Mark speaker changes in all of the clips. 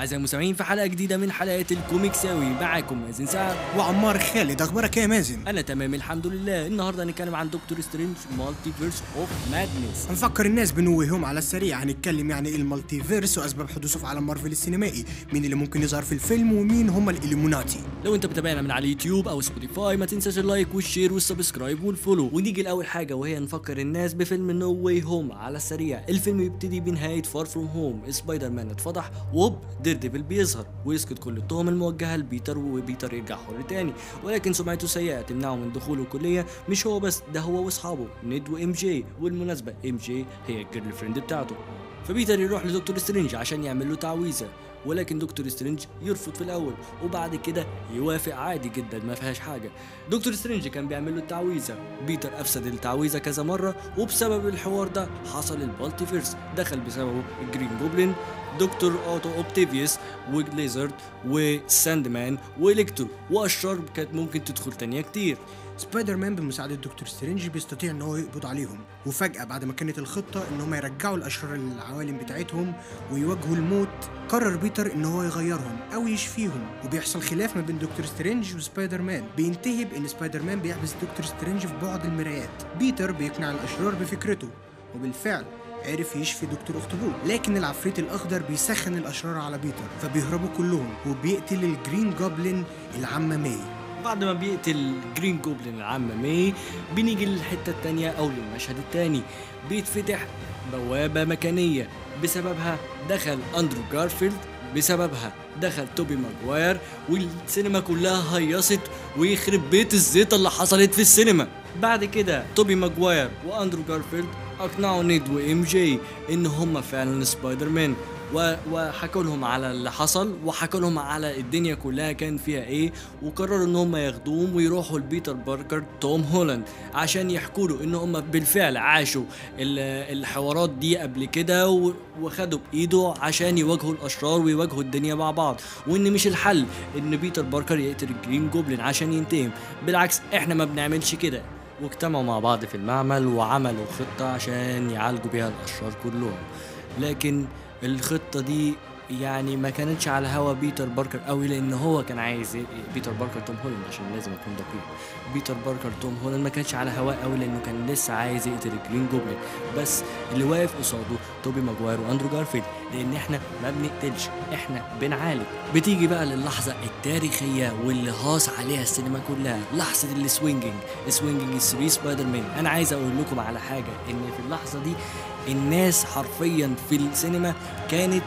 Speaker 1: أعزائي المستمعين في حلقة جديدة من حلقات الكوميكساوي معاكم مازن سعد
Speaker 2: وعمار خالد. أخبارك إيه يا مازن؟
Speaker 1: أنا تمام الحمد لله. النهارده هنتكلم عن دكتور سترينج Multiverse of Madness
Speaker 2: هنفكر الناس بنوههم على السريع. هنتكلم يعني إيه ال multiverse وأسباب حدوثه في عالم مارفل السينمائي. مين اللي ممكن يظهر في الفيلم ومين هم ال Illuminati؟
Speaker 1: لو أنت بتابعنا من على اليوتيوب أو سبوتيفاي ما تنساش اللايك والشير والسبسكرايب والفولو. ونيجي لأول حاجة وهي نفكر الناس بفيلم No Way Home على السريع. الفيلم يبتدي بنهاية Far From Home سبايدر مان اتفضح whoop دير ديفل بيظهر ويسكت كل التهم الموجهة لبيتر وبيتر يرجع حر تاني. ولكن سمعته سيئه تمنعه من دخول الكليه مش هو بس ده هو واصحابه نيد وإم جي. والمناسبة إم جي هي ال girlfriend بتاعته. فبيتر يروح لدكتور سترينج عشان يعمل له تعويذة. ولكن دكتور سترينج يرفض في الأول وبعد كده يوافق عادي جدا ما فيهاش حاجة. دكتور سترينج كان بيعمل له التعويذة. بيتر أفسد التعويذة كذا مرة وبسبب الحوار ده حصل ال multiverse دخل بسببه ال Green Goblin دكتور أوتو أوكتافيوس وليزرد وساندمان وإلكترو. واشرار كانت ممكن تدخل تانية كتير.
Speaker 2: سبايدر مان بمساعدة دكتور سترينج بيستطيع إن هو يقبض عليهم وفجأة بعد ما كانت الخطة إن هم يرجعوا الأشرار للعوالم بتاعتهم ويواجهوا الموت قرر بيتر إن هو يغيرهم أو يشفيهم وبيحصل خلاف ما بين دكتور سترينج وسبايدر مان بينتهي بإن سبايدر مان بيحبس دكتور سترينج في بعد المرايات. بيتر بيقنع الأشرار بفكرته وبالفعل عرف يشفي دكتور اخطبوط لكن العفريت الأخضر بيسخن الأشرار على بيتر فبيهربوا كلهم وبيقتل ال Green Goblin العمة ماي.
Speaker 1: بعد ما بيقتل Green Goblin العمة ماي بنيجي للحتة التانية أو للمشهد التاني. بيتفتح بوابة مكانية. بسببها دخل أندرو جارفيلد بسببها دخل توبي ماجواير والسينما كلها هيصت ويخرب بيت الزيطة اللي حصلت في السينما. بعد كده توبي ماجواير وأندرو جارفيلد أقنعوا نيد وإم جي إن هم فعلا سبايدر مان. وحكوا لهم على اللي حصل وحكوا لهم على الدنيا كلها كان فيها إيه وقرروا إن هم ياخدوهم ويروحوا لبيتر باركر توم هولاند عشان يحكوا له إن هم بالفعل عاشوا ال- الحوارات دي قبل كده وخدوا بإيده عشان يواجهوا الأشرار ويواجهوا الدنيا مع بعض وإن مش الحل إن بيتر باركر يقتل الجرين جوبلين عشان ينتقم. بالعكس إحنا ما بنعملش كده. واجتمعوا مع بعض في المعمل وعملوا خطة عشان يعالجوا بيها الأشرار كلهم. لكن الخطة دي يعني ما كانتش على هوا بيتر باركر قوي لأن هو كان عايز بيتر باركر توم هولاند عشان لازم اكون دقيق. بيتر باركر توم هولاند ما كانش على هواه قوي لأنه كان لسه عايز يقتل الجرين جوبلين. بس اللي واقف قصاده توبي ماجواير وأندرو جارفيلد لأن إحنا ما بنقتلش إحنا بنعالج. بتيجي بقى للحظة التاريخية واللي هاص عليها السينما كلها لحظة ال swinging swinging 3 سبايدر مان أنا عايز أقول لكم على حاجة إن في اللحظة دي الناس حرفيا في السينما كانت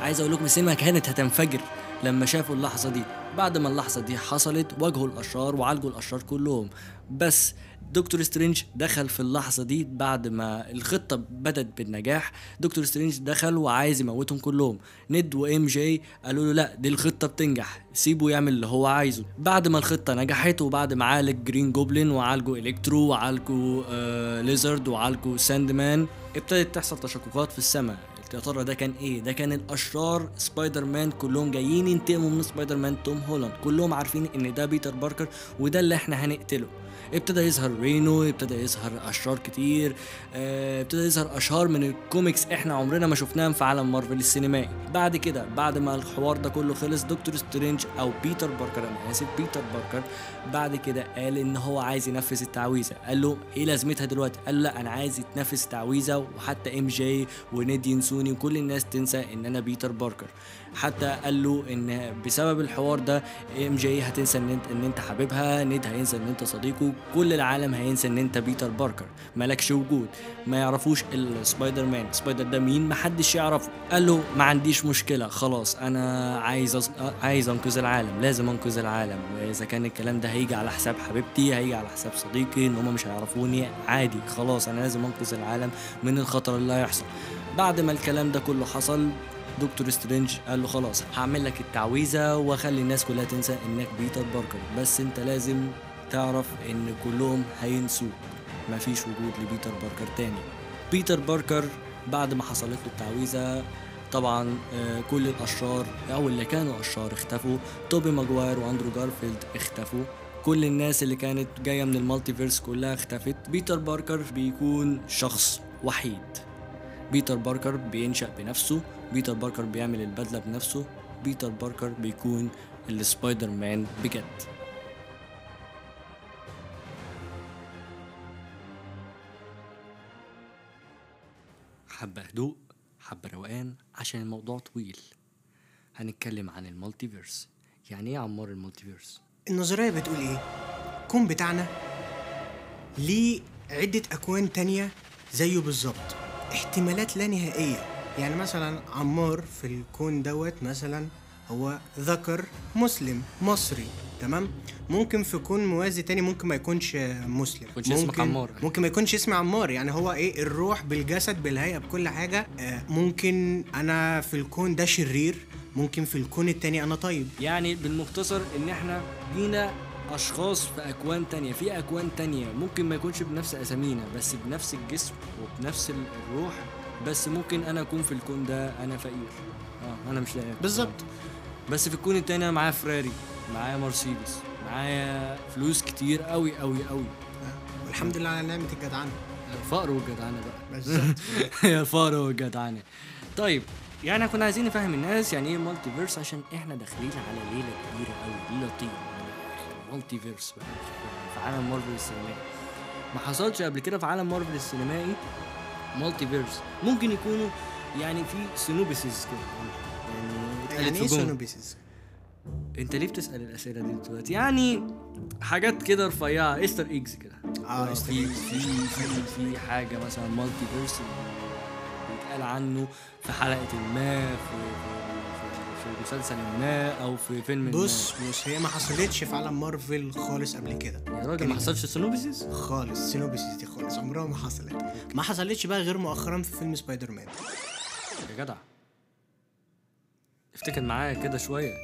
Speaker 1: عايز أقول لكم السينما كانت هتنفجر لما شافوا اللحظة دي. بعد ما اللحظة دي حصلت واجهوا الأشرار وعالجوا الأشرار كلهم. بس دكتور سترينج دخل في اللحظة دي بعد ما الخطة بدت بالنجاح. دكتور سترينج دخل وعايز يموتهم كلهم. نيد وام جي قالوا له لا دي الخطة بتنجح. سيبه يعمل اللي هو عايزه. بعد ما الخطة نجحت وبعد ما عالج جرين جوبلين وعالجوا إلكترو وعالجوا آه ليزرد وعالجوا ساندمان ابتدت تحصل تشققات في السماء. يا ترى ده كان إيه؟ ده كان الأشرار سبايدر مان كلهم جايين ينتقموا من سبايدر مان توم هولاند. كلهم عارفين إن ده بيتر باركر وده اللي إحنا هنقتله. ابتدى يظهر رينو ابتدى يظهر أشرار كتير آه، ابتدى يظهر أشرار من الكوميكس إحنا عمرنا ما شفناهم في عالم مارفل السينمائي. بعد كده بعد ما الحوار ده كله خلص دكتور سترينج أو بيتر باركر أنا آسف بيتر باركر بعد كده قال إن هو عايز ينفذ التعويذة. قال له إيه لازمتها دلوقتي؟ قال له لا أنا عايز يتنفذ التعويذه وحتى إم جي ونيد ينسوني وكل الناس تنسى إن أنا بيتر باركر. حتى قال له إن بسبب الحوار ده إم جي هتنسى إن انت إن أنت حبيبها نيد هينسى إن أنت صديقه كل العالم هينسى إن أنت بيتر باركر. مالكش وجود. ما يعرفوش السبايدر مان سبايدر ده مين؟ محدش يعرفه. قال له ما عنديش مشكلة خلاص أنا عايز أص... عايز أنقذ العالم لازم أنقذ العالم. واذا كان الكلام ده هيجي على حساب حبيبتي هيجي على حساب صديقي إن هم مش هيعرفوني. عادي خلاص أنا لازم أنقذ العالم من الخطر اللي هيحصل. بعد ما الكلام ده كله حصل دكتور سترينج قال له خلاص هعمل لك التعويذة وأخلي الناس كلها تنسى إنك بيتر باركر بس أنت لازم تعرف إن كلهم هينسوك. مفيش وجود لبيتر باركر تاني. بيتر باركر بعد ما حصلت له التعويذة طبعا آه، كل الأشرار أو اللي كانوا أشرار اختفوا. توبي ماجواير وأندرو جارفيلد اختفوا. كل الناس اللي كانت جاية من ال multiverse كلها اختفت. بيتر باركر بيكون شخص وحيد. بيتر باركر بينشأ بنفسه. بيتر باركر بيعمل البدلة بنفسه. بيتر باركر بيكون السبايدر مان بجد. حبة هدوء حبة روقان عشان الموضوع طويل. هنتكلم عن ال multiverse. يعني إيه عمار ال multiverse؟
Speaker 2: النظرية بتقول إيه؟ الكون بتاعنا ليه عدة أكوان تانية زيه بالظبط. احتمالات لا نهائية. يعني مثلا عمار في الكون دوت مثلا هو ذكر مسلم مصري تمام؟ ممكن في كون موازي تاني ممكن ما يكونش مسلم.
Speaker 1: يكونش اسمك
Speaker 2: ممكن
Speaker 1: عمار.
Speaker 2: ممكن ما يكونش اسمي عمار. يعني هو إيه؟ الروح بالجسد بالهيئة بكل حاجة. آه ممكن أنا في الكون ده شرير. ممكن في الكون التاني أنا طيب.
Speaker 1: يعني بالمختصر إن إحنا لينا أشخاص في أكوان تانية. في أكوان تانية ممكن ما يكونش بنفس أسامينا بس بنفس الجسم وبنفس ال- الروح بس ممكن أنا أكون في الكون ده أنا فقير. آه أنا مش لاقي.
Speaker 2: بالظبط.
Speaker 1: بس في الكون التاني أنا معايا فراري معايا مرسيدس معايا فلوس كتير قوي قوي قوي
Speaker 2: والحمد لله على نعمة الجدعنة.
Speaker 1: الفقر والجدعنه بقى.
Speaker 2: بالظبط.
Speaker 1: يا الفقر والجدعنه طيب يعني كنا عايزين نفهم الناس يعني إيه multiverse عشان إحنا داخلين على ليلة كبيرة قوي ليلة طيب multiverse بقى. في عالم مارفل السينمائي. ما حصلش قبل كده في عالم مارفل السينمائي multiverse ممكن يكونوا يعني في synopsis كده. يعني اتقالت
Speaker 2: يعني
Speaker 1: في إيه.
Speaker 2: synopsis؟
Speaker 1: انت ليه بتسأل الأسئلة دي دلوقتي؟ يعني حاجات كده رفيعة Easter eggs كده.
Speaker 2: آه
Speaker 1: في
Speaker 2: eggs.
Speaker 1: في في في حاجة مثلا multiverse بيتقال عنه في حلقة ما في في, في, مسلسل ما أو في فيلم ما.
Speaker 2: بص بص هي ما حصلتش في عالم مارفل خالص قبل كده.
Speaker 1: يا راجل ما حصلش synopsis؟
Speaker 2: خالص synopsis دي خالص عمرها ما حصلت. ما حصلتش بقى غير مؤخرا في فيلم سبايدر مان.
Speaker 1: يا جدع. افتكر معايا كده شوية.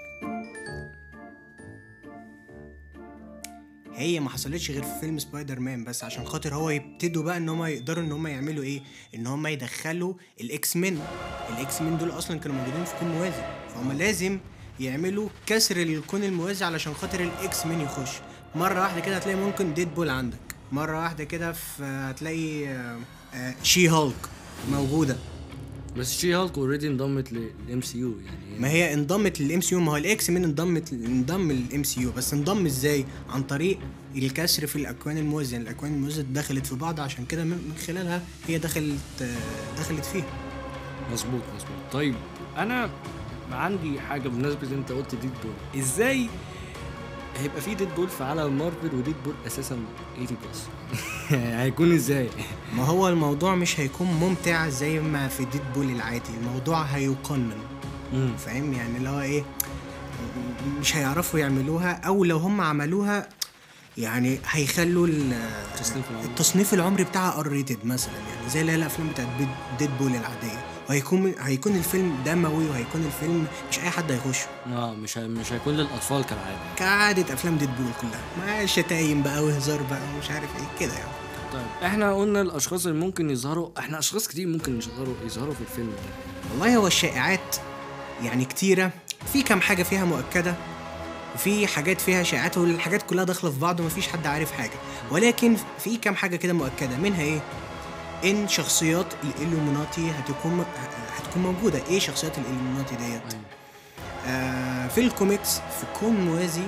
Speaker 2: هي ما حصلتش غير في فيلم سبايدر مان بس عشان خاطر هو يبتدوا بقى إن هم يقدروا إن هم يعملوا إيه؟ إن هم يدخلوا الاكس مين الاكس مين دول أصلا كانوا موجودين في كون موازي. فهم لازم يعملوا كسر الكون الموازي علشان خاطر الاكس مين يخش. مرة واحدة كده هتلاقي ممكن ديد بول عندك. مرة واحدة كده هتلاقي آه، آه، شي هالك موجودة.
Speaker 1: بس شي هالك already انضمت لل MCU يعني
Speaker 2: ما هي انضمت لل MCU ما هو الاكس مين انضمت انضم لل MCU بس انضم إزاي؟ عن طريق الكسر في الأكوان الموازية يعني الأكوان الموازية دخلت في بعض عشان كده من خلالها هي دخلت آه، دخلت فيها
Speaker 1: مظبوط مظبوط. طيب أنا عندي حاجة بمناسبه ان أنت قلت Deadpool إزاي هيبقى في Deadpool في عالم مارفل و Deadpool أساسا 18 plus هيكون إزاي؟
Speaker 2: ما هو الموضوع مش هيكون ممتع زي ما في Deadpool العادي. الموضوع هيقنن. فاهم؟ يعني اللي هو إيه؟ مش هيعرفوا يعملوها أو لو هم عملوها يعني هيخلوا. التصنيف العمري. بتاعها R rated مثلا. يعني زي اللي هي الأفلام بتاعت Deadpool العادية. وهيكون هيكون الفيلم دموي وهيكون الفيلم مش أي حد هيخشه
Speaker 1: آه مش مش هيكون للأطفال كالعادة.
Speaker 2: كعادة أفلام Deadpool كلها مع شتايم بقى وهزار بقى ومش عارف إيه كده يعني.
Speaker 1: طيب إحنا قلنا الأشخاص اللي ممكن يظهروا إحنا أشخاص كتير ممكن يظهروا يظهروا في الفيلم ده.
Speaker 2: والله هو الشائعات يعني كتيرة. في كام حاجة فيها مؤكدة وفي حاجات فيها شائعات والحاجات كلها داخلة في بعض ومفيش حد عارف حاجة. ولكن في كام حاجة كده مؤكدة. منها إيه؟ إن شخصيات الإلوميناتي هتكون هتكون موجودة إيه شخصيات الإلوميناتي ديت؟
Speaker 1: أيوة.
Speaker 2: آه في الكوميكس في كون موازي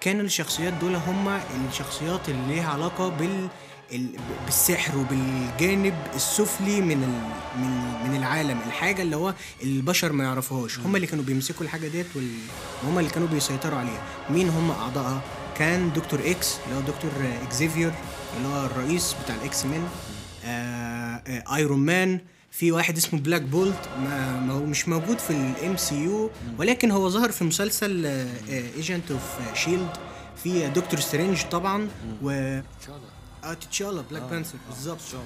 Speaker 2: كان الشخصيات دول هم الشخصيات اللي ليها علاقة بال ال- بالسحر وبالجانب السفلي من. من من العالم الحاجة اللي هو البشر ما يعرفوهاش هم اللي كانوا بيمسكوا الحاجة ديت. وهم اللي كانوا بيسيطروا عليها مين هم اعضائها كان دكتور X اللي هو دكتور إكزيفير اللي هو الرئيس بتاع ال X-Men آه... آه... Iron Man في واحد اسمه Black Bolt ما, مش موجود في ال MCU ولكن هو ظهر في مسلسل Agents of S.H.I.E.L.D في دكتور سترينج طبعا و آه تتشالا بلاك
Speaker 1: آه،
Speaker 2: Panther
Speaker 1: آه،
Speaker 2: بالظبط
Speaker 1: الله.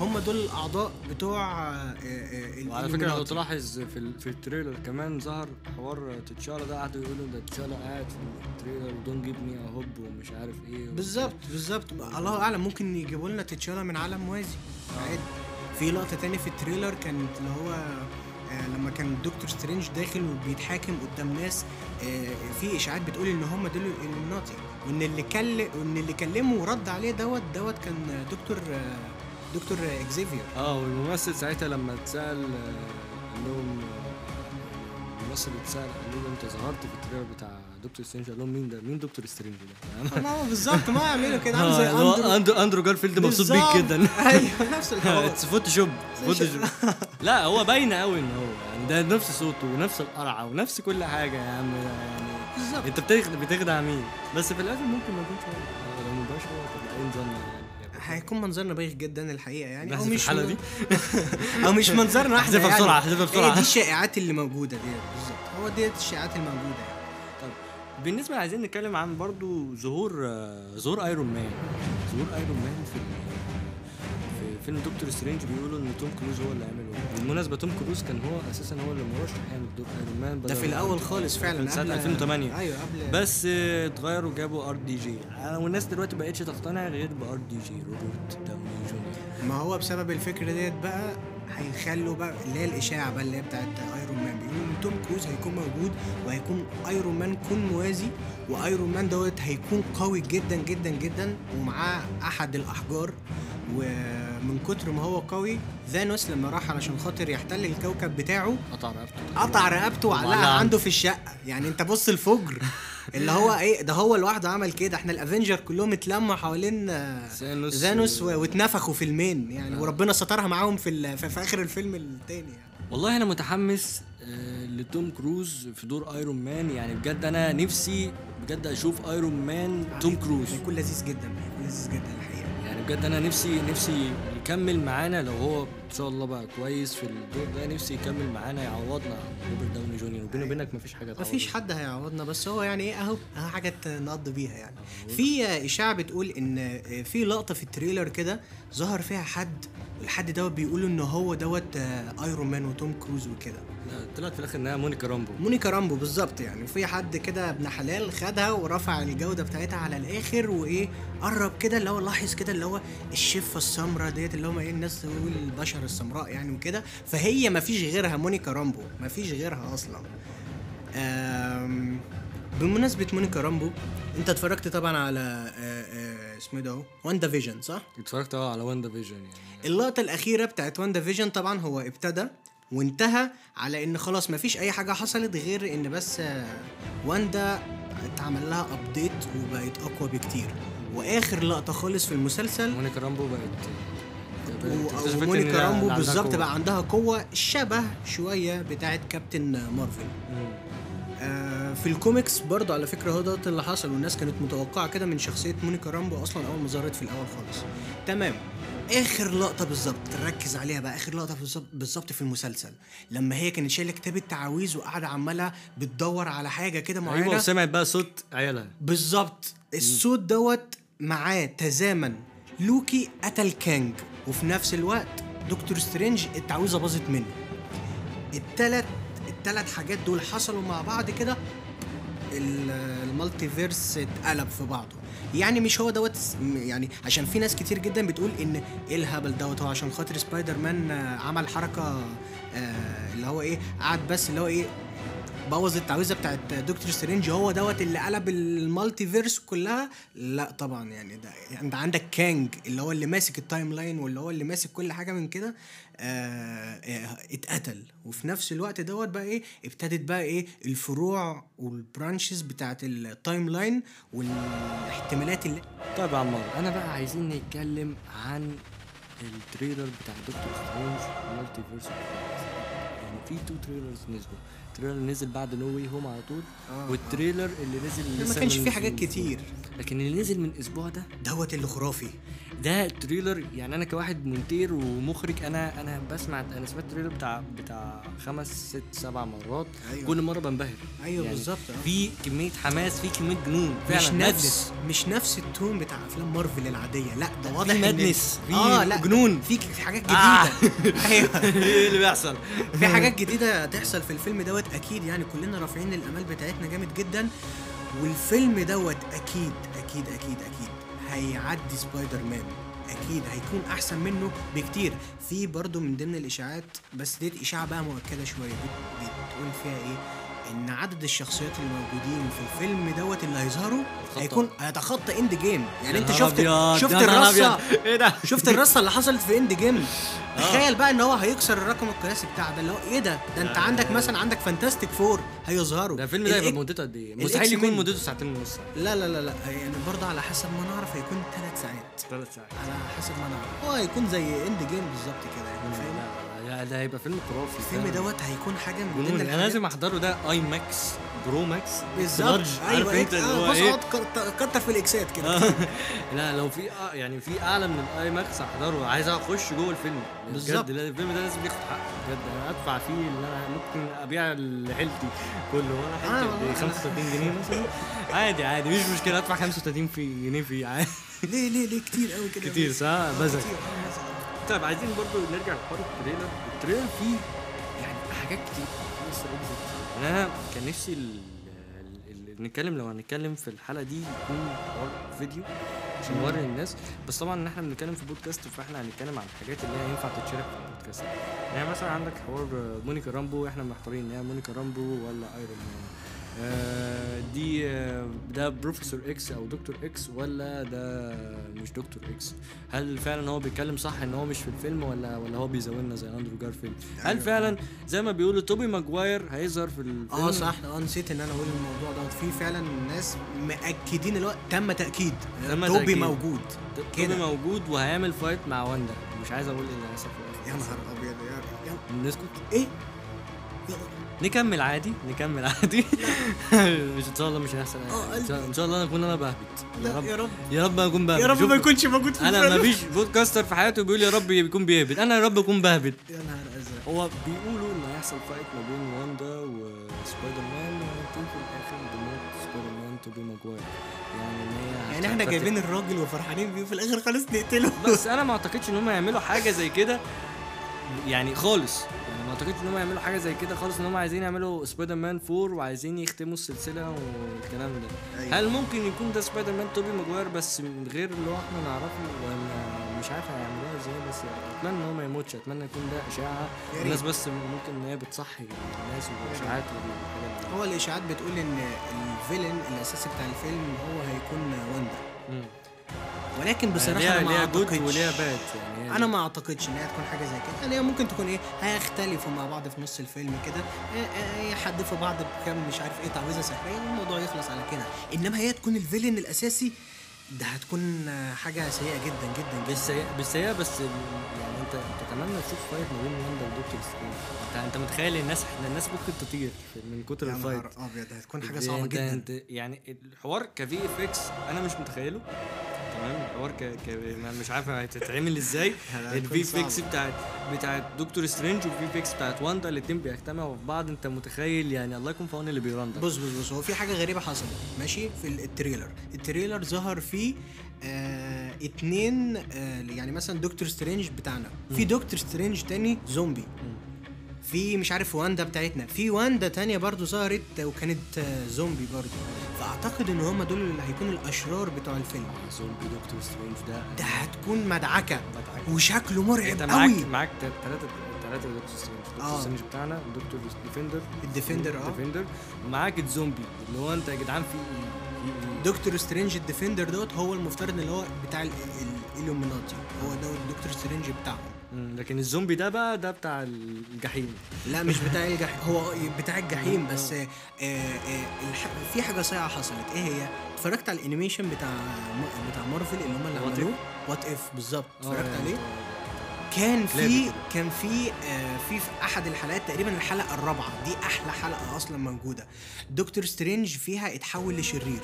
Speaker 2: هم دول الأعضاء بتوع آه، آه،
Speaker 1: وعلى فكرة لو. تلاحظ في في ال trailer كمان ظهر حوار تتشالا ده قعدوا يقولوا ده تتشالا قاعد في ال trailer و don't give me hope ومش عارف إيه
Speaker 2: بالظبط بالظبط. الله أعلم ممكن يجيبوا لنا تتشالا من عالم موازي. عادي. في لقطة تانية في ال trailer كانت اللي هو آه، لما كان دكتور سترينج داخل وبيتحاكم قدام ناس آه، في إشاعات بتقول إن هم دول ال Illuminati وإن اللي كل وإن اللي كلمه ورد عليه دوت دوت كان دكتور آه، دكتور إكزيفير.
Speaker 1: آه والممثل ساعتها لما اتسأل آه، قال لهم آه، الممثل اتسأل قال له انت ظهرت في ال trailer بتاع دكتور سترينج؟ قال لهم مين ده؟ مين دكتور سترينج ده؟
Speaker 2: ما هو بالظبط ما يعملوا كده عامل
Speaker 1: آه،
Speaker 2: زي
Speaker 1: أندرو.
Speaker 2: اندرو
Speaker 1: جارفيلد مبسوط بيك. جدا.
Speaker 2: أيوه نفس الحوار.
Speaker 1: it's Photoshop Photoshop لا هو باين قوي إن هو يعني ده نفس صوته ونفس القرعة ونفس كل حاجة يا عم يعني
Speaker 2: بالظبط.
Speaker 1: أنت بتخدع مين؟ بس في الآخر ممكن ما يكونش هو. لو ما هو تبقى إيه نظامنا
Speaker 2: هيكون منظرنا بايخ جدا الحقيقة يعني
Speaker 1: بحذف الحلقة دي؟
Speaker 2: أو مش منظرنا إحنا
Speaker 1: أحذفها
Speaker 2: يعني.
Speaker 1: بسرعة، أحذفها بسرعة.
Speaker 2: هي دي الشائعات اللي موجودة ديت بالظبط هو ديت الشائعات الموجودة يعني.
Speaker 1: طب بالنسبة عايزين نتكلم عن برضو ظهور آه، ظهور Iron Man ظهور Iron Man في فيلم دكتور سترينج بيقولوا إن توم كروز هو اللي عمله بالمناسبة توم كروز كان هو أساسا هو اللي مرشح يعمل دور Iron Man
Speaker 2: ده في الأول خالص فعلا
Speaker 1: من سنه
Speaker 2: قبل-
Speaker 1: 2008
Speaker 2: أيوه قبل
Speaker 1: بس اتغيروا جابوا RDJ والناس دلوقتي بقتش تقتنع غير ب RDJ روبرت داوني جونيور.
Speaker 2: ما هو بسبب الفكرة ديت بقى هيخلوا بقى اللي هي الإشاعة بقى اللي هي بتاعت Iron Man بيقولوا إن توم كروز هيكون موجود وهيكون Iron Man كون موازي و Iron Man دوت هيكون قوي جدا جدا جدا ومعاه أحد الأحجار. ومن كتر ما هو قوي ثانوس لما راح علشان خاطر يحتل الكوكب بتاعه
Speaker 1: قطع رقبته.
Speaker 2: قطع رقبته وعلقها عنده في الشقة. يعني انت بص الفجر. اللي هو إيه ده هو لوحده عمل كده. إحنا ال Avengers كلهم اتلموا حوالين آه،
Speaker 1: ثانوس
Speaker 2: و- واتنفخوا فيلمين يعني وربنا سترها معاهم في ال- في, في آخر الفيلم التاني يعني.
Speaker 1: والله أنا متحمس آه، لتوم كروز في دور Iron Man يعني بجد أنا نفسي بجد أشوف Iron Man توم كروز.
Speaker 2: هيكون لذيذ جدا هيكون لذيذ جدا
Speaker 1: الحقيقة. بجد أنا نفسي نفسي يكمل معانا لو هو شاء الله بقى كويس في الدور ده. نفسي يكمل معانا يعوضنا عن روبرت داوني جونيور. وبيني وبينك مفيش حاجة تعوضنا.
Speaker 2: مفيش حد هيعوضنا بس هو يعني إيه أهو أهو حاجة نقضي بيها يعني. في إشاعة بتقول إن في لقطة في ال trailer كده ظهر فيها حد والحد دوت بيقولوا إن هو دوت Iron Man وتوم كروز وكده.
Speaker 1: طلعت في الآخر إنها مونيكا رامبو.
Speaker 2: مونيكا رامبو بالظبط يعني. في حد كده ابن حلال خدها ورفع الجودة بتاعتها على الآخر وإيه قرب كده اللي هو لاحظ كده اللي هو الشفة السمراء ديت اللي هم إيه الناس تقول البشر السمراء يعني وكده فهي ما فيش غيرها مونيكا رامبو ما فيش غيرها أصلا. آم، بمناسبة مونيكا رامبو أنت اتفرجت طبعا على آه، آه، اسمه إيه ده WandaVision صح؟
Speaker 1: اتفرجت آه على WandaVision يعني.
Speaker 2: اللقطة الأخيرة بتاعت WandaVision طبعا هو ابتدى وانتهى على إن خلاص مفيش أي حاجة حصلت غير إن بس آه، واندا اتعمل لها update وبقت أقوى بكتير. وآخر لقطة خالص في المسلسل
Speaker 1: مونيكا رامبو بقت
Speaker 2: ومونيكا
Speaker 1: لا-
Speaker 2: رامبو بالظبط. بقى عندها قوة شبه شوية بتاعت Captain
Speaker 1: Marvel.
Speaker 2: آه، في الكوميكس برضه على فكرة هو ده اللي حصل والناس كانت متوقعة كده من شخصية مونيكا رامبو أصلا أول ما ظهرت في الأول خالص. تمام. آخر لقطة بالظبط ركز عليها بقى. آخر لقطة بالظبط- في المسلسل لما هي كانت شايلة كتاب التعاويذ وقاعدة عمالة بتدور على حاجة كده
Speaker 1: أيوه
Speaker 2: معينة.
Speaker 1: وسمعت بقى صوت عيالها.
Speaker 2: بالظبط. الصوت دوت معاه تزامن لوكي قتل كانج وفي نفس الوقت دكتور سترينج التعويذه باظت منه. التلات التلات حاجات دول حصلوا مع بعض كده ال- ال multiverse اتقلب في بعضه. يعني مش هو دوت يعني عشان في ناس كتير جدا بتقول إن إيه الهبل دوت؟ هو عشان خاطر سبايدر مان عمل حركة آه، اللي هو إيه قعد بس اللي هو إيه بوظ التعويذة بتاعت دكتور سترينج هو دوت اللي قلب ال multiverse كلها. لا طبعا يعني ده انت عندك كانج اللي هو اللي ماسك ال timeline واللي هو اللي ماسك كل حاجة من كده آه آه اتقتل. وفي نفس الوقت دوت بقى إيه ابتدت بقى إيه الفروع وال branches بتاعت ال timeline والاحتمالات اللي
Speaker 1: طيب يا عمار أنا بقى عايزين نتكلم عن ال trailer بتاع دكتور سترينج multiverse يعني في two trailers نزلوا. ال trailer اللي نزل بعد No Way Home على طول.
Speaker 2: آه،
Speaker 1: وال trailer اللي نزل
Speaker 2: ما كانش فيه حاجات كتير.
Speaker 1: لكن اللي نزل من أسبوع ده
Speaker 2: دوت اللي خرافي.
Speaker 1: ده trailer يعني أنا كواحد مونتير ومخرج أنا أنا بسمع أنا سمعت ال trailer بتاع بتاع خمس ست سبع مرات.
Speaker 2: أيوة.
Speaker 1: كل مرة بنبهر.
Speaker 2: أيوه
Speaker 1: يعني
Speaker 2: بالظبط. آه.
Speaker 1: في كمية حماس في كمية جنون.
Speaker 2: مش
Speaker 1: فعلا
Speaker 2: نفس مش نفس ال tone بتاع أفلام مارفل العادية. لا ده واضح
Speaker 1: في madness، في
Speaker 2: آه لا
Speaker 1: جنون.
Speaker 2: في حاجات
Speaker 1: آه.
Speaker 2: جديدة. أيوه.
Speaker 1: إيه اللي بيحصل؟
Speaker 2: في حاجات جديدة هتحصل في الفيلم دوت أكيد يعني كلنا رافعين الأمال بتاعتنا جامد جدا والفيلم دوت أكيد أكيد أكيد أكيد هيعدي سبايدر مان. أكيد هيكون أحسن منه بكتير. في برضه من ضمن الإشاعات بس ديت إشاعة بقى مؤكدة شوية بت- بتقول فيها إيه؟ إن عدد الشخصيات اللي موجودين في الفيلم دوت اللي هيظهروا. هيكون هيتخطى Endgame يعني
Speaker 1: أنت
Speaker 2: شفت شفت الرصه.
Speaker 1: إيه ده؟
Speaker 2: شفت الرصة اللي حصلت في Endgame تخيل بقى إن هو هيكسر الرقم القياسي بتاع ده اللي هو إيه ده؟ ده
Speaker 1: أنت
Speaker 2: عندك
Speaker 1: لا.
Speaker 2: مثلا عندك Fantastic Four هيظهروا.
Speaker 1: ده الفيلم ده هيبقى مدته قد
Speaker 2: إيه؟
Speaker 1: مستحيل يكون؟ مدته ساعتين ونص.
Speaker 2: لا لا لا لا. يعني برضه على حسب ما نعرف هيكون ثلاث ساعات.
Speaker 1: ثلاث ساعات.
Speaker 2: على حسب ما نعرف. هو هيكون زي Endgame بالظبط كده يعني فاهم؟
Speaker 1: ده هيبقى فيلم خرافي
Speaker 2: الفيلم. دوت هيكون حاجة من ضمن
Speaker 1: جنون.
Speaker 2: أنا
Speaker 1: لازم أحضره ده اي ماكس برو ماكس
Speaker 2: بالظبط
Speaker 1: لارج. عارف
Speaker 2: أيوه
Speaker 1: انت اللي
Speaker 2: آه،
Speaker 1: هو
Speaker 2: بص
Speaker 1: إيه
Speaker 2: أقعد كت- كتر في الإكسات كده
Speaker 1: آه. لا لو في آه يعني في أعلى من الاي ماكس احضره عايز أخش جوه الفيلم
Speaker 2: بالظبط.
Speaker 1: الفيلم ده لازم ياخد حقه بجد أنا ادفع فيه اللي أنا ممكن أبيع لعيلتي كله وأنا
Speaker 2: آه،
Speaker 1: حتة
Speaker 2: والله.
Speaker 1: ب 35 جنيه مثلا عادي عادي مش مشكلة ادفع 35 في جنيه فيه عادي
Speaker 2: ليه ليه ليه كتير قوي كده
Speaker 1: كتير. صح
Speaker 2: آه، آه، بزك.
Speaker 1: طيب عايزين برضو نرجع لحوار ال trailer. ال trailer فيه يعني حاجات كتير. أنا كان نفسي. نتكلم لو هنتكلم في الحلقة دي يكون حوار فيديو عشان نوري الناس. بس طبعا إن إحنا بنتكلم في بودكاست فإحنا هنتكلم عن الحاجات اللي هي ينفع تتشارك في البودكاست. يعني مثلا عندك حوار مونيكا رامبو إحنا محتارين إن هي مونيكا رامبو ولا Iron Man دي آه، ده Professor X أو دكتور X ولا ده مش دكتور X هل فعلا هو بيتكلم صح إن هو مش في الفيلم ولا ولا هو بيزودنا زي أندرو جارفيلد هل
Speaker 2: أيوة.
Speaker 1: فعلا زي ما بيقولوا توبي ماجواير هيظهر في الفيلم
Speaker 2: آه صح آه نسيت إن أنا أقول الموضوع دوت في فعلا ناس مأكدين اللي هو تم تأكيد
Speaker 1: تم
Speaker 2: توبي
Speaker 1: تأكيد.
Speaker 2: موجود
Speaker 1: توبي
Speaker 2: كده.
Speaker 1: موجود وهيعمل fight مع واندا مش عايز أقول إيه اللي هيحصل في
Speaker 2: يا. نهار أبيض يا-
Speaker 1: نسكت
Speaker 2: إيه يلا.
Speaker 1: نكمل عادي نكمل عادي. مش إن شاء الله مش هيحصل
Speaker 2: آه،
Speaker 1: إن شاء الله أكون أنا بهبد
Speaker 2: لا
Speaker 1: يا رب.
Speaker 2: يا رب.
Speaker 1: يا رب أكون بهبد
Speaker 2: يا رب ما يكونش موجود في أنا.
Speaker 1: ما فيش podcaster في حياته بيقول يا رب يكون بيهبد. أنا يا رب أكون بهبد.
Speaker 2: يا نهار أزرق.
Speaker 1: هو بيقولوا إن هيحصل fight ما بين واندا وسبايدر مان وهيكون في الآخر بموت سبايدر مان توبي ماجواير يعني إن هي
Speaker 2: يعني
Speaker 1: إحنا
Speaker 2: جايبين الراجل وفرحانين بيه وفي الآخر خالص نقتله.
Speaker 1: بس أنا ما أعتقدش إن هم يعملوا حاجة زي كده. يعني خالص. يعني ما اعتقدش إن هم يعملوا حاجة زي كده خالص إن هم عايزين يعملوا سبايدر مان 4 وعايزين يختموا السلسلة والكلام ده
Speaker 2: أيوة.
Speaker 1: هل ممكن يكون ده سبايدر مان توبي ماجواير بس من غير اللي هو إحنا نعرفه ولا مش عارف هيعملوها إزاي بس يعني أتمنى إن هو ما يموتش أتمنى يكون ده
Speaker 2: إشاعة
Speaker 1: الناس. بس ممكن إن هي بتصحي الناس والإشاعات والحاجات
Speaker 2: هو الإشاعات بتقول إن الفيلن الأساسي بتاع الفيلم هو هيكون واندا. ولكن بصراحة
Speaker 1: ليها
Speaker 2: أنا ما
Speaker 1: ليها جود
Speaker 2: أعتقدش.
Speaker 1: وليها باد يعني. أنا.
Speaker 2: ما أعتقدش إن هي تكون حاجة زي كده. يعني ممكن تكون إيه هيختلفوا مع بعض في نص الفيلم كده. آه، آه، يحدفوا بعض بكام مش عارف إيه تعويذة سحرية والموضوع يخلص على كده. إنما هي تكون الفيلن الأساسي ده هتكون حاجة سيئة جدا جدا جدا.
Speaker 1: بس هي بس هي بس يعني أنت تتمنى تشوف فايت ما بين واندا ودكتور سترينج أنت أنت متخيل الناس إحنا الناس ممكن تطير من كتر
Speaker 2: يا
Speaker 1: الفايت
Speaker 2: نهار أبيض هتكون
Speaker 1: حاجة
Speaker 2: صعبة
Speaker 1: انت-
Speaker 2: جدا.
Speaker 1: أنت يعني الحوار كفي اف إكس أنا مش متخيله. تمام؟ الحوار ك... ك... مش عارف هتتعمل
Speaker 2: إزاي.
Speaker 1: الفي
Speaker 2: صعبة.
Speaker 1: بتاعت بتاعت دكتور سترينج والفي اف إكس بتاعت واندا الاتنين بيجتمعوا في بعض. أنت متخيل يعني الله يكون في عون اللي بيران ده
Speaker 2: بص بص بص هو في حاجة غريبة حصلت. ماشي؟ في ال- ال trailer. ال trailer ظهر فيه آه اتنين آه يعني مثلا دكتور سترينج بتاعنا. في دكتور سترينج تاني زومبي. في مش عارف واندا بتاعتنا. في واندا تانية برضو ظهرت وكانت آه زومبي برضو. فأعتقد إن هم دول اللي هيكونوا الأشرار بتوع الفيلم.
Speaker 1: زومبي دكتور سترينج ده.
Speaker 2: ده هتكون مدعكة.
Speaker 1: مدعكة.
Speaker 2: وشكله مرعب
Speaker 1: أنت معاك
Speaker 2: قوي
Speaker 1: معاك ثلاثة ثلاثة دكتور سترينج. دكتور
Speaker 2: آه.
Speaker 1: سترينج بتاعنا دكتور defender
Speaker 2: ال defender
Speaker 1: آه. defender ومعاك الزومبي اللي هو أنت يا جدعان في في-
Speaker 2: دكتور سترينج ال defender دوت هو المفترض اللي هو بتاع ال- ال- ال Illuminati. هو دوت دكتور سترينج بتاعهم
Speaker 1: لكن الزومبي ده بقى ده بتاع الجحيم.
Speaker 2: لا مش بتاع الجحيم هو بتاع الجحيم بس آه آه. في حاجة صايعة حصلت. إيه هي؟ اتفرجت على ال animation بتاع. بتاع مارفل اللي هم اللي عملوه؟ What If بالظبط. اتفرجت
Speaker 1: آه،
Speaker 2: عليه؟
Speaker 1: آه.
Speaker 2: كان في. كان في آه في في أحد الحلقات تقريبا الحلقة الرابعة. دي أحلى حلقة أصلا موجودة. دكتور سترينج فيها اتحول لشرير.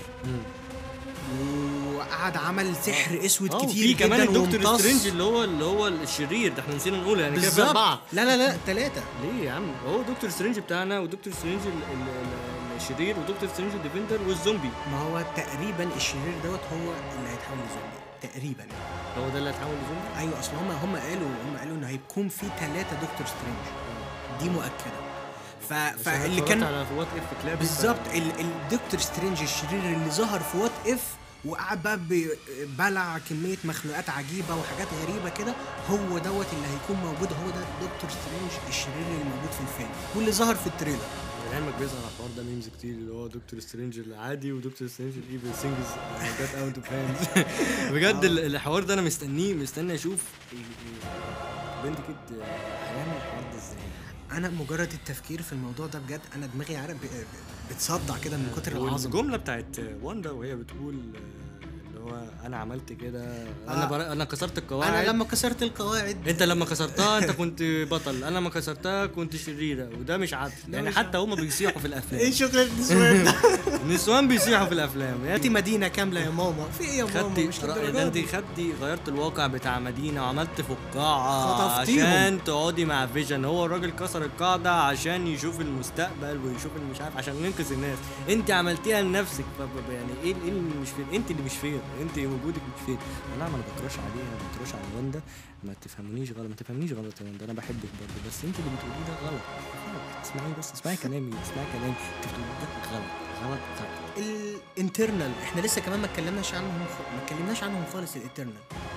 Speaker 2: وقعد عمل سحر أسود
Speaker 1: آه
Speaker 2: كتير جدا
Speaker 1: كمان الدكتور. سترينج اللي هو اللي هو الشرير ده. إحنا نسينا نقول يعني كده في أربعة.
Speaker 2: لا لا لا ثلاثة
Speaker 1: ليه يا عم؟ هو دكتور سترينج بتاعنا ودكتور سترينج ال- ال- ال- الشرير ودكتور سترينج ال Defender والزومبي.
Speaker 2: ما هو تقريبا الشرير دوت هو اللي هيتحول لزومبي. تقريبا.
Speaker 1: هو ده اللي هيتحول لزومبي؟
Speaker 2: أيوه أصل هم هم قالوا هم قالوا إن هيكون في ثلاثة دكتور سترينج. دي مؤكدة. ف... فاللي كان بالظبط. ال- الدكتور سترينج الشرير اللي ظهر في What If وقعد بقى بلع كمية مخلوقات عجيبة وحاجات غريبة كده هو دوت اللي هيكون موجود. هو ده دكتور سترينج الشرير اللي موجود في الفيلم. واللي ظهر في التريلر.
Speaker 1: لعلمك بيظهر على الحوار ده memes كتير اللي هو دكتور سترينج العادي ودكتور سترينج ال evil things get out of hands بجد ال- الحوار ده أنا مستنيه مستني أشوف بنت كده هيعمل الحوار ده إزاي.
Speaker 2: أنا مجرد التفكير في الموضوع ده بجد أنا دماغي عارف بتصدع كده من كتر العظمة.
Speaker 1: والجملة بتاعت واندا وهي بتقول آه، هو أنا عملت كده. أنا
Speaker 2: آه.
Speaker 1: بر... أنا كسرت القواعد.
Speaker 2: أنا لما كسرت القواعد.
Speaker 1: أنت لما كسرتها أنت كنت بطل. أنا لما كسرتها كنت شريرة وده مش عدل. يعني
Speaker 2: مش
Speaker 1: حتى هما بيصيحوا في الأفلام.
Speaker 2: إيه شغل النسوان
Speaker 1: النسوان بيصيحوا في الأفلام.
Speaker 2: انت
Speaker 1: يعني
Speaker 2: مدينة كاملة يا ماما. في إيه يا ماما؟
Speaker 1: خدتي
Speaker 2: مش
Speaker 1: ده؟
Speaker 2: أنت.
Speaker 1: خدتي غيرت الواقع بتاع مدينة وعملت
Speaker 2: فقاعة.
Speaker 1: عشان تقعدي مع فيجن. هو الراجل كسر القاعدة عشان يشوف المستقبل ويشوف اللي مش عارف عشان ينقذ الناس. أنت عملتيها لنفسك. يعني إيه إيه اللي مش فين أنت اللي مش فين؟ انت وجودك فين؟ لا ما أنا ب crush عليها أنا ب crush على واندا. ما تفهمونيش غلط ما تفهمنيش غلط يا واندا. أنا بحبك برضه بس انت اللي بتقوليه ده غلط. اسمعي بس اسمعي كلامي اسمعي كلامي. انت بتقوليه ده غلط غلط غلط.
Speaker 2: ال Eternals إحنا لسه كمان ما اتكلمناش عنهم ما اتكلمناش عنهم خالص ال
Speaker 1: Eternals.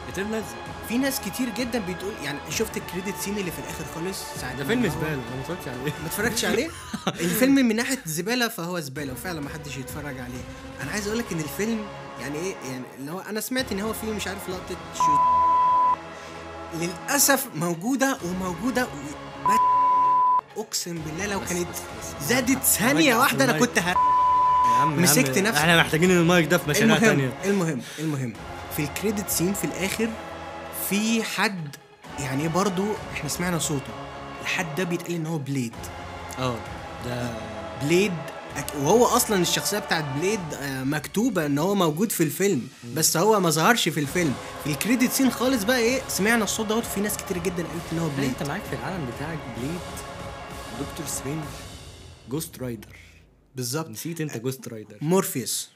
Speaker 2: Eternals في ناس كتير جدا بتقول يعني شفت ال credit scene اللي في الآخر خالص؟ ساعة
Speaker 1: ده فيلم زبالة أنا ما اتفرجتش عليه.
Speaker 2: ما اتفرجتش عليه؟ الفيلم من ناحية زبالة فهو زبالة وفعلا ما حدش يتفرج عليه. أنا عايز أقول لك إن الفيلم يعني إيه؟ يعني اللي هو أنا سمعت إن هو فيه مش عارف لقطة شو للأسف موجودة وموجودة و... أقسم بالله لو كانت زادت ثانية
Speaker 1: في
Speaker 2: واحدة
Speaker 1: أنا.
Speaker 2: كنت ه... مسكت نفسي.
Speaker 1: إحنا محتاجين المايك ده في مشاريع
Speaker 2: المهم
Speaker 1: تانية.
Speaker 2: المهم المهم. في الكريدت سين في الآخر في حد يعني برضو إحنا سمعنا صوته. الحد ده بيتقال إن هو بليد.
Speaker 1: آه ده
Speaker 2: بليد وهو أصلا الشخصية بتاعت بليد آه، مكتوبة إن هو موجود في الفيلم بس هو ما ظهرش في الفيلم. في ال credit scene خالص بقى إيه سمعنا الصوت دوت وفي ناس كتير جدا قالت إن هو
Speaker 1: لا
Speaker 2: بليد.
Speaker 1: أنت معاك في العالم بتاعك بليد دكتور سترينج جوست رايدر.
Speaker 2: بالظبط.
Speaker 1: نسيت أنت جوست رايدر.
Speaker 2: مورفيوس.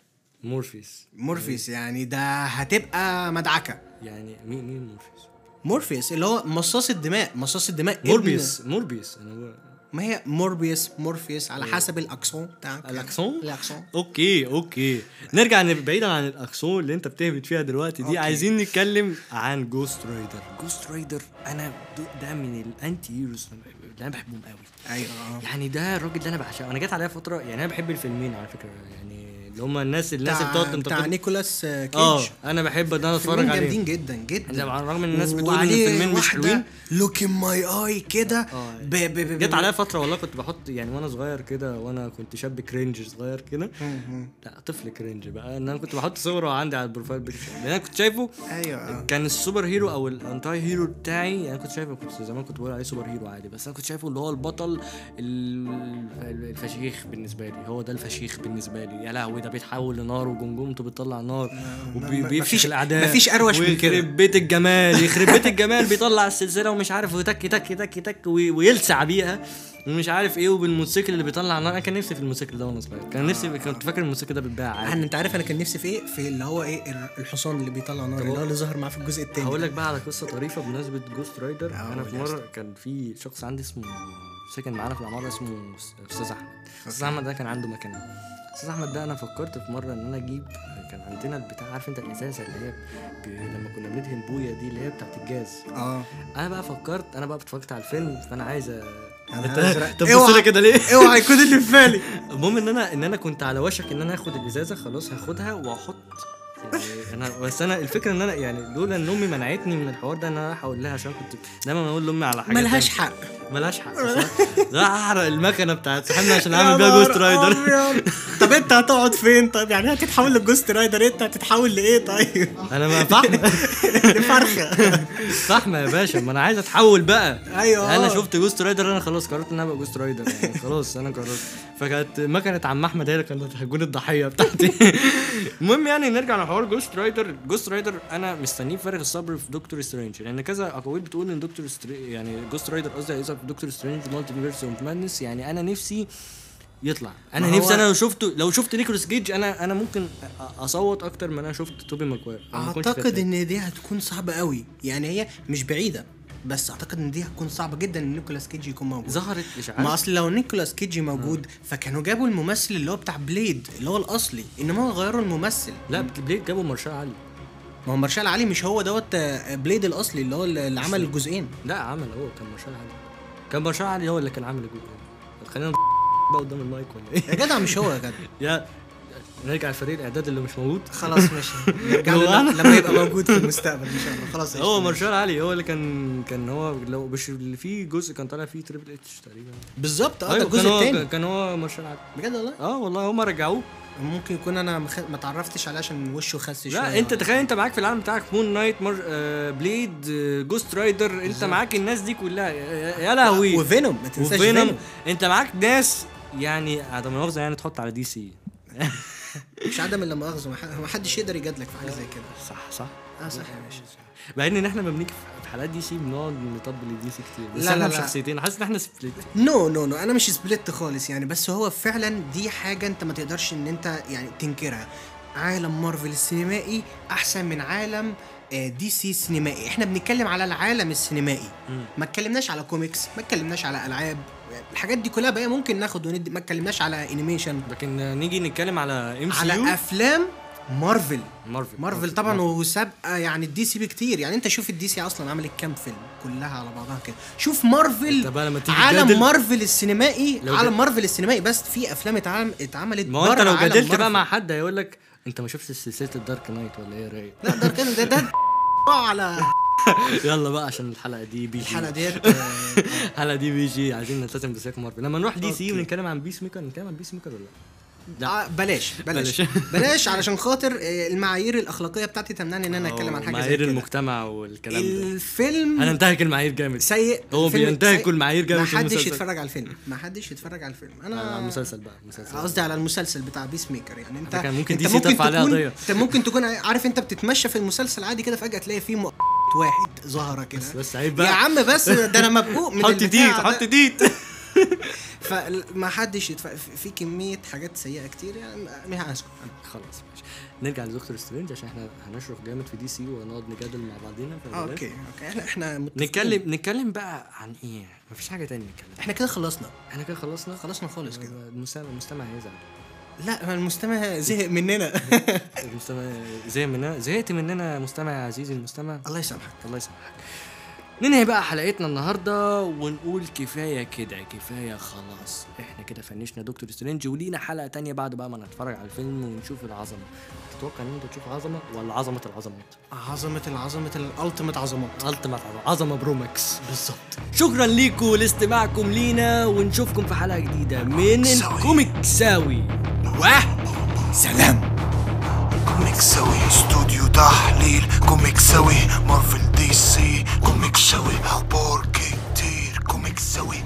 Speaker 1: مورفيس
Speaker 2: مورفيوس يعني ده هتبقى مدعكة.
Speaker 1: يعني مين مين مورفيس
Speaker 2: مورفيوس اللي هو مصاص الدماء مصاص الدماء
Speaker 1: موربيوس موربيوس. أنا
Speaker 2: ما هي موربيوس مورفيوس على حسب ال accent بتاعك. ال
Speaker 1: accent؟
Speaker 2: ال
Speaker 1: accent. okay okay. نرجع بعيدا عن ال accent اللي أنت بتهبط فيها دلوقتي دي.
Speaker 2: okay.
Speaker 1: عايزين نتكلم عن جوست رايدر جوست رايدر أنا ده من ال anti heroes اللي أنا بحبهم قوي
Speaker 2: أيوه.
Speaker 1: يعني ده الراجل اللي أنا بعشقه. أنا جت عليا فتره يعني أنا بحب الفيلمين على فكرة. يعني اللي هم الناس الناس اللي بتقعد
Speaker 2: بتاع, بتاع
Speaker 1: تنتقد
Speaker 2: نيكولاس آه، كيج
Speaker 1: آه أنا بحب ان أنا اتفرج عليه.
Speaker 2: جامدين جدا جدا.
Speaker 1: على الرغم إن الناس بتقول
Speaker 2: إن
Speaker 1: الفيلمين مش حلوين.
Speaker 2: look in my eye كده ب- ب-
Speaker 1: جت عليا فترة والله كنت بحط يعني وأنا صغير كده وأنا كنت شاب cringe صغير كده. لا طفل cringe بقى. إن أنا كنت بحط صورة عندي على ال profile picture لأن أنا كنت شايفه
Speaker 2: أيوه.
Speaker 1: كان ال super hero أو ال anti hero بتاعي يعني كنت شايفه كنت زمان كنت بقول عليه super hero عادي. بس أنا كنت شايفه اللي هو البطل ال- الفشيخ بالنسبة لي. هو ده الفشيخ بالنسبة لي. يا لهوي ده بيتحول لنار وجمجمته بتطلع نار وبيفشخ الاعداء
Speaker 2: مفيش أروش من كده.
Speaker 1: ويخرب بيت الجمال يخرب بيت الجمال بيطلع السلسلة ومش عارف وتك تك تك تك وي- ويلسع بيها ومش عارف إيه وبالموتوسيكل اللي بيطلع نار. أنا كان نفسي في الموتوسيكل ده وأنا صغير. كان نفسي كنت فاكر الموتوسيكل ده بيتباع عادي.
Speaker 2: أنت عارف أنا كان نفسي في إيه؟ في اللي هو إيه؟ ال- الحصان اللي بيطلع نار اللي هو اللي ظهر معاه في الجزء التاني.
Speaker 1: هقول لك بقى على قصة طريفة بمناسبة جوست رايدر أنا في مرة كان في شخص عندي اسمه ساكن معانا في العمارة اسمه أستاذ أحمد. أستاذ أحمد ده كان عنده مكنة. أستاذ أحمد ده أنا فكرت في مرة إن أنا أجيب كان عندنا البتاع عارف أنت الإزازة اللي هي ب... لما كنا بندهن بويا دي اللي هي بتاعت الجاز
Speaker 2: آه
Speaker 1: أنا بقى فكرت أنا بقى اتفرجت على الفيلم فأنا عايز
Speaker 2: أنت.
Speaker 1: طب بص. لي كده ليه
Speaker 2: أوعى يكون اللي في بالي
Speaker 1: المهم إن أنا إن أنا كنت على وشك إن أنا آخد الإزازة خلاص هاخدها وأحط أنا بس أنا الفكرة إن أنا يعني لولا إن أمي منعتني من الحوار ده إن أنا رايح أقول لها عشان كنت دايما أقول لأمي على حاجة
Speaker 2: ملهاش حق.
Speaker 1: ملهاش حق. ده احرق المكنة بتاعت صاحبنا عشان أعمل بيها جوست رايدر
Speaker 2: طب أنت هتقعد فين؟ طيب يعني هتتحول لجوست رايدر أنت هتتحول لإيه؟ طيب.
Speaker 1: أنا ما فاهمه
Speaker 2: لفرخه
Speaker 1: فاهمه يا باشا ما أنا عايز أتحول بقى. أيوه.
Speaker 2: أنا.
Speaker 1: شفت جوست رايدر أنا خلاص قررت إن أنا أبقى جوست رايدر يعني خلاص أنا قررت. فكانت مكنة عم أحمد هي اللي كانت هتكون الضحية بتاعتي. المهم يعني نرجع لحوار جوست رايدر جوست رايدر أنا مستنيه بفارغ الصبر في دكتور سترينج لأن كذا أقاويل بتقول إن دكتور ستري... يعني جوست رايدر قصدي هيظهر في دكتور سترينج Multiverse of Madness يعني أنا نفسي يطلع. أنا
Speaker 2: ما
Speaker 1: نفسي أنا لو شفته لو شفت نيكولاس كيج أنا أنا ممكن أصوت أكتر من أنا شفت توبي ماكواير ما كنتش أعتقد.
Speaker 2: إن دي هتكون صعبة قوي يعني هي مش بعيدة. بس أعتقد إن دي هتكون صعبة جدا إن نيكولاس كيج يكون موجود.
Speaker 1: ظهرت إشاعات.
Speaker 2: ما أصل لو نيكولاس كيج موجود فكانوا جابوا الممثل اللي هو بتاع بليد اللي هو الأصلي إنما هو غيروا الممثل.
Speaker 1: لا بليد جابوا مارشال علي.
Speaker 2: ما هو مارشال علي مش هو دوت آه، بليد الأصلي اللي هو اللي عمل الجزئين.
Speaker 1: لا عمل هو كان مارشال علي. كان مارشال علي هو اللي كان عامل الجزء خلينا بقى قدام المايك ولا إيه
Speaker 2: يا جدع مش هو يا جدع.
Speaker 1: يا نرجع لفريق الإعداد اللي مش موجود.
Speaker 2: خلاص ماشي؟ لما يبقى موجود في المستقبل إن شاء الله. خلاص
Speaker 1: هو. مارشال علي هو اللي كان كان هو لو مش اللي فيه جزء كان طالع فيه تريبل اتش تقريبا.
Speaker 2: بالظبط آه
Speaker 1: أيوة،
Speaker 2: الجزء الثاني
Speaker 1: كان هو مارشال علي
Speaker 2: بجد والله؟
Speaker 1: آه والله هم رجعوه.
Speaker 2: ممكن يكون أنا مخ... ما تعرفتش عليه عشان وشه خس شوية.
Speaker 1: لا أنت تخيل أنت معاك في العالم بتاعك مون نايت مر... آه بليد آه جوست رايدر
Speaker 2: أنت.
Speaker 1: معاك الناس دي كلها. يا لهوي.
Speaker 2: وفينوم ما تنساش
Speaker 1: وفينوم
Speaker 2: فينوم
Speaker 1: أنت معاك ناس يعني عدم مؤاخذه يعني تحط على دي سي
Speaker 2: مش عدم إلا مؤاخذة ما حدش يقدر يجادلك في حاجة زي كده.
Speaker 1: صح صح.
Speaker 2: آه صح يا باشا.
Speaker 1: مع إن إحنا لما بنيجي في حلقات دي سي بنقعد نطبل الدي سي كتير بس
Speaker 2: لا،
Speaker 1: إحنا
Speaker 2: لا،.
Speaker 1: بشخصيتين حاسس إن إحنا سبليت
Speaker 2: نو نو نو أنا مش split خالص يعني بس هو فعلا دي حاجة أنت ما تقدرش إن أنت يعني تنكرها. عالم مارفل السينمائي أحسن من عالم آه، دي سي السينمائي. إحنا بنتكلم على العالم السينمائي. ما اتكلمناش على كوميكس ما اتكلمناش على ألعاب. الحاجات دي كلها بقى ممكن ناخد وندي ما اتكلمناش على animation
Speaker 1: لكن نيجي نتكلم على MC
Speaker 2: على أفلام مارفل.
Speaker 1: مارفل.
Speaker 2: مارفل طبعا وسابقة يعني الدي سي بكتير. يعني أنت شوف الدي سي أصلا عملت كام فيلم؟ كلها على بعضها كده. شوف مارفل عالم مارفل السينمائي عالم مارفل السينمائي بس في أفلام اتعمل اتعملت
Speaker 1: ما هو
Speaker 2: أنت
Speaker 1: لو جادلت بقى. مع حد هيقول لك أنت ما شفتش سلسلة ال Dark Knight ولا إيه يا رايق
Speaker 2: لا ده كان ده ده على
Speaker 1: يلا بقى عشان الحلقة دي PG
Speaker 2: الحلقة ديت
Speaker 1: الحلقة دي PG عايزين نلتزم بسياق مارفل لما نروح
Speaker 2: DC.
Speaker 1: ونتكلم عن Peacemaker نتكلم عن Peacemaker ولا لأ؟
Speaker 2: آه، بلاش بلاش
Speaker 1: بلاش.
Speaker 2: علشان خاطر آه، المعايير الأخلاقية بتاعتي تمنعني إن أنا أتكلم عن حاجة زي
Speaker 1: معايير
Speaker 2: كده
Speaker 1: المجتمع والكلام ده
Speaker 2: الفيلم
Speaker 1: هننتهك المعايير جامد
Speaker 2: سيء
Speaker 1: هو بينتهك
Speaker 2: سيء.
Speaker 1: كل معايير جامد
Speaker 2: ما حدش. يتفرج على الفيلم ما حدش يتفرج على الفيلم أنا
Speaker 1: على المسلسل بقى المسلسل
Speaker 2: قصدي على المسلسل بتاع Peacemaker يعني
Speaker 1: أنت كان ممكن DC ترفع عليها
Speaker 2: تكون
Speaker 1: قضية.
Speaker 2: أنت ممكن تكون عارف أنت بتتمشى في المسلسل عادي كده فجأة تلاقي فيه م- واحد ظاهره كده.
Speaker 1: بس بس عيب
Speaker 2: يا
Speaker 1: بقى
Speaker 2: عم بس ده أنا مبقوق من الحتة
Speaker 1: ديت. الحتة ديت.
Speaker 2: فما حدش يتف... في كمية حاجات سيئة كتير يعني. هسكت
Speaker 1: خلاص ماشي. نرجع ل Doctor Strange عشان إحنا هنشرح جامد في DC ونقعد نجادل مع بعضينا.
Speaker 2: okay okay. إحنا إحنا متفقين.
Speaker 1: نتكلم نتكلم بقى عن إيه؟ مفيش حاجة تانية نتكلم.
Speaker 2: إحنا كده خلصنا.
Speaker 1: إحنا كده خلصنا؟
Speaker 2: خلصنا خالص كده.
Speaker 1: المستمع هيزعل.
Speaker 2: لا المستمع زهق مننا.
Speaker 1: المستمع زهق مننا زهقت مننا مستمع يا عزيزي المستمع.
Speaker 2: الله يسامحك.
Speaker 1: الله يسامحك. ننهي بقى حلقتنا النهارده ونقول كفاية كده كفاية خلاص. إحنا كده فنشنا Doctor Strange ولينا حلقة تانية بعد بقى ما نتفرج على الفيلم ونشوف العظمة. تتوقع ان انت تشوف عظمة ولا عظمة العظمات؟
Speaker 2: عظمة العظمة ال ultimate عظمات.
Speaker 1: ultimate عظمة. Pro Max
Speaker 2: بالظبط.
Speaker 1: شكرا ليكم لاستماعكم لينا ونشوفكم في حلقة جديدة من الكوميكساوي
Speaker 2: واه
Speaker 3: مكسوي استوديو تحليل كوميكسوي مارفل دي سي كوميكسوي أخبار كتير كوميكسوي